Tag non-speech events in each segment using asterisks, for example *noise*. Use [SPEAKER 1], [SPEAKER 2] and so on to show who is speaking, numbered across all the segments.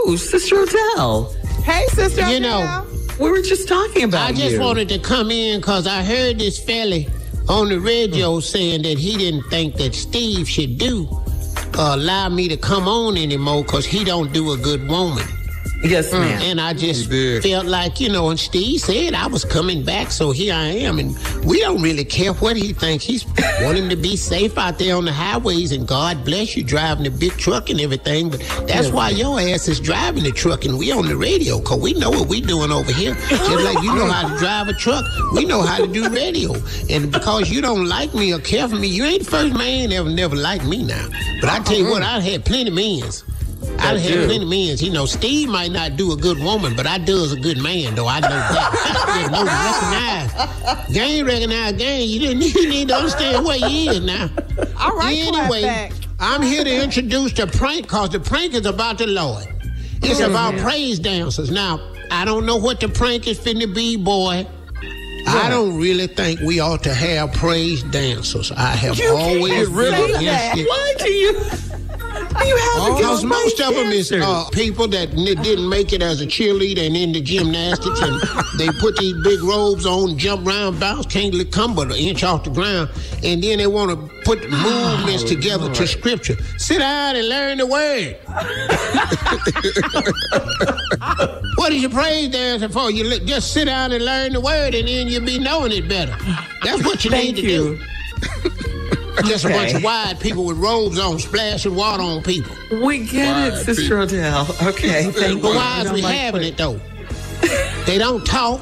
[SPEAKER 1] Oh, Sister Odell.
[SPEAKER 2] Hey, sister.
[SPEAKER 1] You know, we were just talking about
[SPEAKER 3] I just
[SPEAKER 1] you.
[SPEAKER 3] wanted to come in because I heard this fella on the radio saying that he didn't think that Steve should do uh, allow me to come on anymore because he don't do a good woman.
[SPEAKER 1] Yes, mm. ma'am.
[SPEAKER 3] And I just felt like, you know, and Steve said I was coming back, so here I am. And we don't really care what he thinks. He's *laughs* want him to be safe out there on the highways, and God bless you driving the big truck and everything. But that's why your ass is driving the truck, and we on the radio, because we know what we doing over here. Just like you know how to drive a truck, we know how to do radio. And because you don't like me or care for me, you ain't the first man ever never liked me now. But I oh, tell you what, I had plenty of men's. I done had plenty of men's. You know, Steve might not do a good woman, but I does a good man, though. I know that. *laughs* you know, recognize. Gang recognize gang. You didn't *laughs* you need to understand where he is now.
[SPEAKER 2] All right,
[SPEAKER 3] Anyway. I'm here to introduce the prank because the prank is about the Lord. It's about praise dancers. Now, I don't know what the prank is finna be, boy. I don't really think we ought to have praise dancers. I have always been against it.
[SPEAKER 1] Why do you? You have
[SPEAKER 3] Because most of them is uh, people that n- didn't make it as a cheerleader and into gymnastics, and *laughs* they put these big robes on, jump around, bounce, can't but an inch off the ground, and then they want to put movements together to scripture. Sit down and learn the word. *laughs* what is your praise dancing for? You li- just sit down and learn the word, and then you'll be knowing it better. That's what you
[SPEAKER 1] Thank
[SPEAKER 3] need to
[SPEAKER 1] you.
[SPEAKER 3] do. *laughs* Just a bunch of wide people with robes on, splashing water on people.
[SPEAKER 1] We get it, Sister Odell. Okay, thank
[SPEAKER 3] But
[SPEAKER 1] you.
[SPEAKER 3] why is we having it though? They don't talk.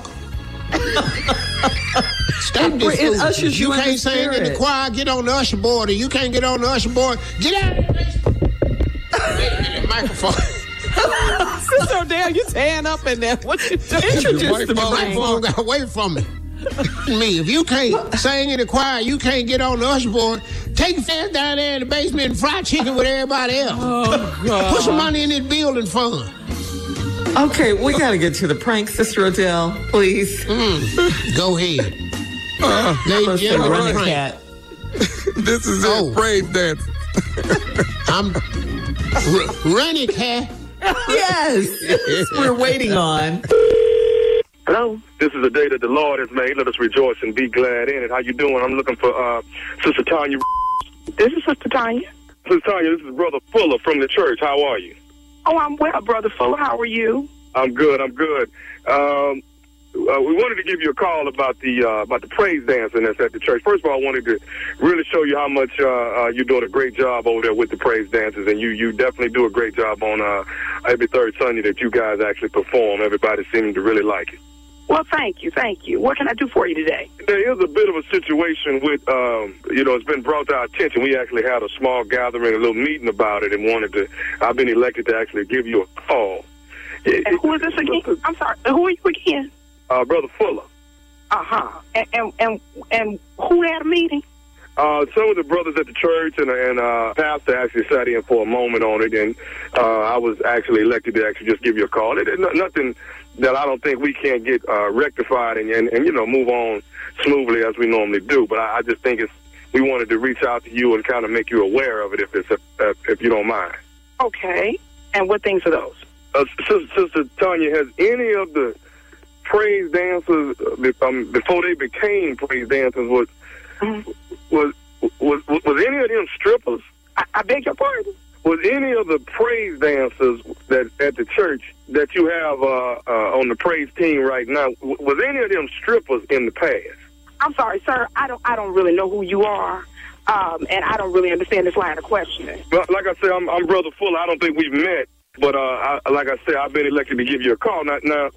[SPEAKER 3] Stop
[SPEAKER 1] It-
[SPEAKER 3] this
[SPEAKER 1] it ushers you in
[SPEAKER 3] can't
[SPEAKER 1] the
[SPEAKER 3] sing in the choir, get on the usher board, or you can't get on the usher board. Get out of the Wait a minute, microphone. *laughs*
[SPEAKER 2] Sister Odell, you tearing up in there. What you doing?
[SPEAKER 1] Introduce the
[SPEAKER 3] The microphone got away from me. *laughs* me, if you can't sing in the choir, you can't get on the usher board. Take your fast down there in the basement and fry chicken with everybody else.
[SPEAKER 1] Oh,
[SPEAKER 3] Put some money in this building fund.
[SPEAKER 1] Okay, we got to get to the prank, Sister Odell, please.
[SPEAKER 3] Go ahead.
[SPEAKER 1] Uh,
[SPEAKER 3] Ladies and gentlemen,
[SPEAKER 1] run
[SPEAKER 3] the
[SPEAKER 1] it,
[SPEAKER 3] prank.
[SPEAKER 1] cat. *laughs*
[SPEAKER 4] This is
[SPEAKER 3] Oh.
[SPEAKER 4] it. Praise dance.
[SPEAKER 3] I'm R- run it, cat.
[SPEAKER 1] Yes, we're waiting on.
[SPEAKER 5] Hello. This is a day that the Lord has made. Let us rejoice and be glad in it. How you doing? I'm looking for uh, Sister Tanya.
[SPEAKER 6] This is Sister Tanya.
[SPEAKER 5] Sister Tanya, this is Brother Fuller from the church. How are you?
[SPEAKER 6] Oh, I'm well, Brother Fuller. How are you?
[SPEAKER 5] I'm good. I'm good. Um, uh, we wanted to give you a call about the uh, about the praise dancing that's at the church. First of all, I wanted to really show you how much uh, uh, you're doing a great job over there with the praise dances, and you you definitely do a great job on uh, every third Sunday that you guys actually perform. Everybody seems to really like it.
[SPEAKER 6] Well, thank you. Thank you. What can I do for you today?
[SPEAKER 5] There is a bit of a situation with, um, you know, it's been brought to our attention. We actually had a small gathering, a little meeting about it, and wanted to. I've been elected to actually give you a call.
[SPEAKER 6] And who is this again? I'm sorry. Who are you again?
[SPEAKER 5] Uh, Brother Fuller.
[SPEAKER 6] Uh huh. And, and and and who had a meeting?
[SPEAKER 5] Uh, some of the brothers at the church and, and uh, pastor actually sat in for a moment on it, and uh, I was actually elected to actually just give you a call. It, it, nothing that I don't think we can't get uh, rectified and, and, and, you know, move on smoothly as we normally do. But I, I just think it's we wanted to reach out to you and kind of make you aware of it if it's uh, if you don't mind.
[SPEAKER 6] Okay. And what things are those?
[SPEAKER 5] Uh, Sister, Sister Tanya, has any of the praise dancers uh, um, before they became praise dancers was was was was, was any of them strippers?
[SPEAKER 6] I, I beg your pardon.
[SPEAKER 5] was any of the praise dancers that at the church that you have uh, uh, on the praise team right now? Was any of them strippers in the past?
[SPEAKER 6] I'm sorry, sir. I don't. I don't really know who you are, um, and I don't really understand this line of questioning.
[SPEAKER 5] But like I said, I'm, I'm Brother Fuller. I don't think we've met, but uh, I, like I said, I've been elected to give you a call. Now, now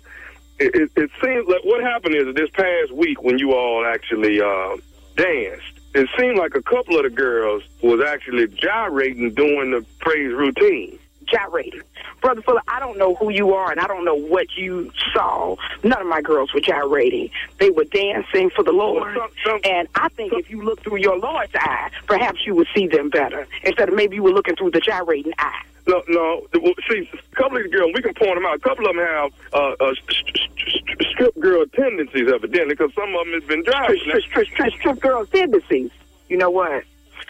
[SPEAKER 5] it, it, it seems like what happened is this past week when you all actually uh, danced, it seemed like a couple of the girls was actually gyrating doing the praise routine.
[SPEAKER 6] Gyrating, brother Fuller. I don't know who you are, and I don't know what you saw. None of my girls were gyrating. They were dancing for the Lord,
[SPEAKER 5] Some- some-
[SPEAKER 6] and I think if you look through your Lord's eye, perhaps you would see them better instead of maybe you were looking through the gyrating eye.
[SPEAKER 5] No, no. See, a couple of the girls, we can point them out. A couple of them have uh, uh, st- st- st- strip girl tendencies, evidently, because some of them has been driving.
[SPEAKER 6] strip girl tendencies. You know what,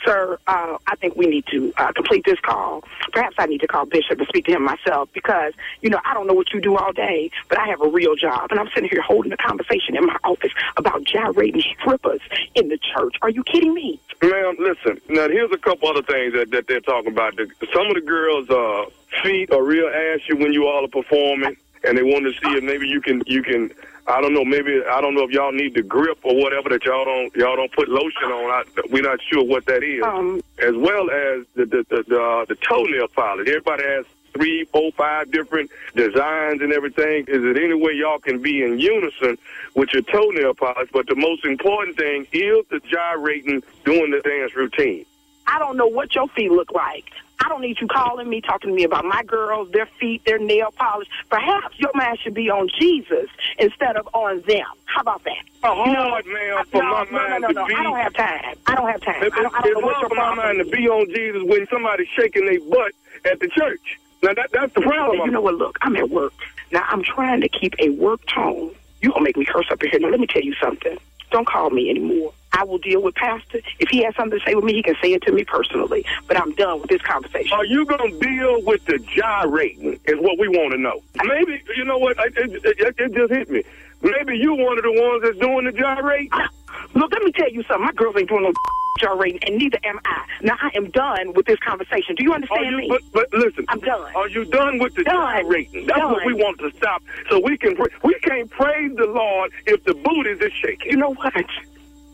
[SPEAKER 6] sir? Uh, I think we need to uh, complete this call. Perhaps I need to call Bishop and speak to him myself because you know I don't know what you do all day, but I have a real job, and I'm sitting here holding a conversation in my office about gyrating strippers in the church. Are you kidding me?
[SPEAKER 5] Ma'am, listen. Now, here's a couple other things that, that they're talking about. The, some of the girls' uh, feet are real ashy when you all are performing, and they want to see if maybe you can you can. I don't know. Maybe I don't know if y'all need the grip or whatever that y'all don't y'all don't put lotion on. I, we're not sure what that is.
[SPEAKER 6] Um,
[SPEAKER 5] as well as the the the, the, uh, the toenail polish. Everybody has three, four, five different designs and everything. Is it any way y'all can be in unison with your toenail polish? But the most important thing is the gyrating doing the dance routine.
[SPEAKER 6] I don't know what your feet look like. I don't need you calling me, talking to me about my girls, their feet, their nail polish. Perhaps your mind should be on Jesus instead of on them. How about that?
[SPEAKER 5] A hard man for
[SPEAKER 6] no,
[SPEAKER 5] my
[SPEAKER 6] no,
[SPEAKER 5] mind
[SPEAKER 6] no,
[SPEAKER 5] to
[SPEAKER 6] no, no.
[SPEAKER 5] be.
[SPEAKER 6] I don't have time. I don't have time.
[SPEAKER 5] It-
[SPEAKER 6] I don't, I don't
[SPEAKER 5] it's
[SPEAKER 6] know
[SPEAKER 5] hard for my mind to be on Jesus when somebody's shaking their butt at the church. Now that that's the problem.
[SPEAKER 6] You know what? Look, I'm at work. Now, I'm trying to keep a work tone. you going to make me curse up in here. Now, let me tell you something. Don't call me anymore. I will deal with Pastor. If he has something to say with me, he can say it to me personally. But I'm done with this conversation.
[SPEAKER 5] Are you going to deal with the gyrating? Is what we want to know. Maybe you know what? It, it, it, it just hit me. Maybe you one of the ones that's doing the gyrate.
[SPEAKER 6] I- Look, let me tell you something. My girls ain't doing no *laughs* gyrating, and neither am I. Now, I am done with this conversation. Do you understand
[SPEAKER 5] you,
[SPEAKER 6] me?
[SPEAKER 5] but, but listen,
[SPEAKER 6] I'm done.
[SPEAKER 5] Are you done with the
[SPEAKER 6] Done.
[SPEAKER 5] gyrating? That's what we want to stop, so we can we can't praise the Lord if the booties is shaking.
[SPEAKER 6] You know what,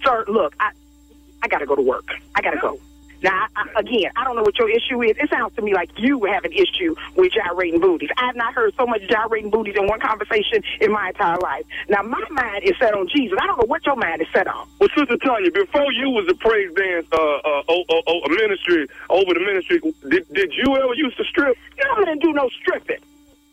[SPEAKER 6] sir? Look, I I gotta go to work. I gotta go. Now, I, I- again, I don't know what your issue is. It sounds to me like you have an issue with gyrating booties. I have not heard so much gyrating booties in one conversation in my entire life. Now, my mind is set on Jesus. I don't know what your mind is set on.
[SPEAKER 5] Well, Sister Tanya, before you was a praise dance uh, uh, oh, oh, oh, a ministry over the ministry, did did you ever used to strip?
[SPEAKER 6] Your mama didn't do no stripping.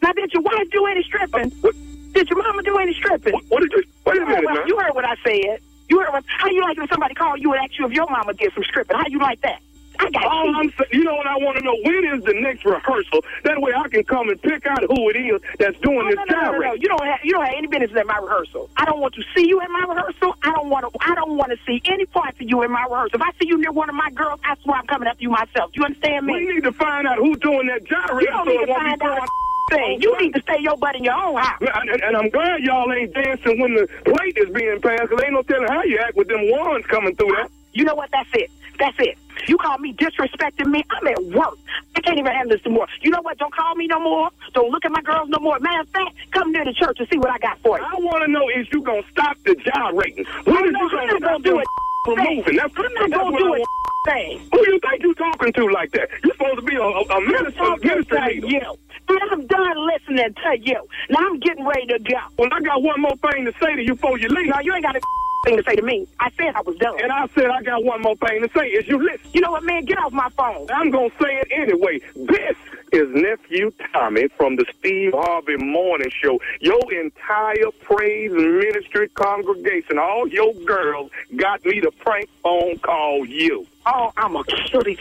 [SPEAKER 6] Now, did your wife do any stripping?
[SPEAKER 5] What,
[SPEAKER 6] Did your mama do any stripping?
[SPEAKER 5] what, what did you? Wait a minute, man.
[SPEAKER 6] you heard what I said. You heard what, how you like if somebody called you and asked you if your mama did some stripping? How you like that? I got
[SPEAKER 5] All
[SPEAKER 6] you.
[SPEAKER 5] I'm saying, you know what I want to know? When is the next rehearsal? That way I can come and pick out who it is that's doing
[SPEAKER 6] No,
[SPEAKER 5] this
[SPEAKER 6] no, no, no, no, no. You don't have you don't have any business at my rehearsal. I don't want to see you at my rehearsal. I don't want to. I don't want to see any parts of you in my rehearsal. If I see you near one of my girls, I swear I'm coming after you myself. You understand me?
[SPEAKER 5] We need to find out who's doing that gyrate.
[SPEAKER 6] You don't
[SPEAKER 5] so
[SPEAKER 6] need to find out thing. You need to stay your butt in your own house.
[SPEAKER 5] And, I'm glad y'all ain't dancing when the plate is being passed, because ain't no telling how you act with them wands coming through there.
[SPEAKER 6] You know what? That's it. That's it. You call me disrespecting me. I'm at work. I can't even handle this anymore. You know what? Don't call me no more. Don't look at my girls no more. Matter of fact, come near the church and see what I got for you.
[SPEAKER 5] I want to know is you going to stop the gyrating? When is you going to stop
[SPEAKER 6] do it. *laughs*
[SPEAKER 5] from moving? That's,
[SPEAKER 6] I'm not gonna
[SPEAKER 5] what
[SPEAKER 6] do it. *laughs* Thing.
[SPEAKER 5] Who you think you talking to like that? You're supposed to be a, a, a minister, minister
[SPEAKER 6] to
[SPEAKER 5] leader.
[SPEAKER 6] you. And I'm done listening to you. Now I'm getting ready to go.
[SPEAKER 5] Well, I got one more thing to say to you before you leave.
[SPEAKER 6] Now you ain't got a *laughs* thing to say to me. I said I was done.
[SPEAKER 5] And I said I got one more thing to say. Is you listen?
[SPEAKER 6] you know what, man? Get off my phone.
[SPEAKER 5] I'm going to say it anyway. This is Nephew Tommy from the Steve Harvey Morning Show. Your entire praise ministry congregation, all your girls, got me to prank phone call you.
[SPEAKER 6] Oh, I'm a cutie.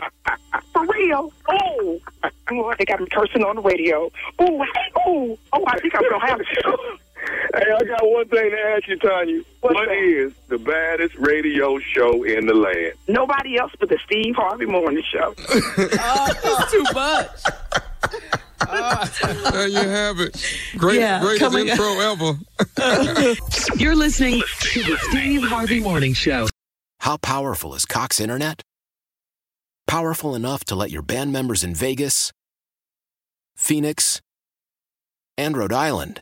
[SPEAKER 6] For real? Oh. *laughs* they got me cursing on the radio. Oh, oh. Oh, I think I'm going to have a
[SPEAKER 5] Hey, I got one thing to ask you, Tanya.
[SPEAKER 6] What's
[SPEAKER 5] What
[SPEAKER 6] that?
[SPEAKER 5] is the baddest radio show in the land?
[SPEAKER 6] Nobody else but the Steve Harvey Morning Show. *laughs* Oh.
[SPEAKER 2] It's too much. *laughs*
[SPEAKER 4] There you have it. Great,
[SPEAKER 1] Yeah,
[SPEAKER 4] greatest
[SPEAKER 1] coming-
[SPEAKER 4] intro ever. *laughs*
[SPEAKER 7] You're listening to the Steve Harvey Morning Show.
[SPEAKER 8] How powerful is Cox Internet?
[SPEAKER 7] Powerful enough to let your band members in Vegas, Phoenix, and Rhode Island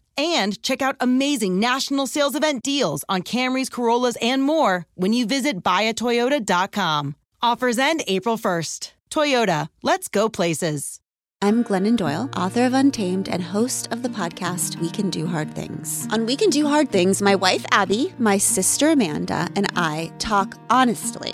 [SPEAKER 8] and check out amazing national sales event deals on Camrys, Corollas, and more when you visit buyatoyota.com. Offers end April 1st. Toyota, let's go places.
[SPEAKER 9] I'm Glennon Doyle, author of Untamed and host of the podcast We Can Do Hard Things. On We Can Do Hard Things, my wife Abby, my sister Amanda, and I talk honestly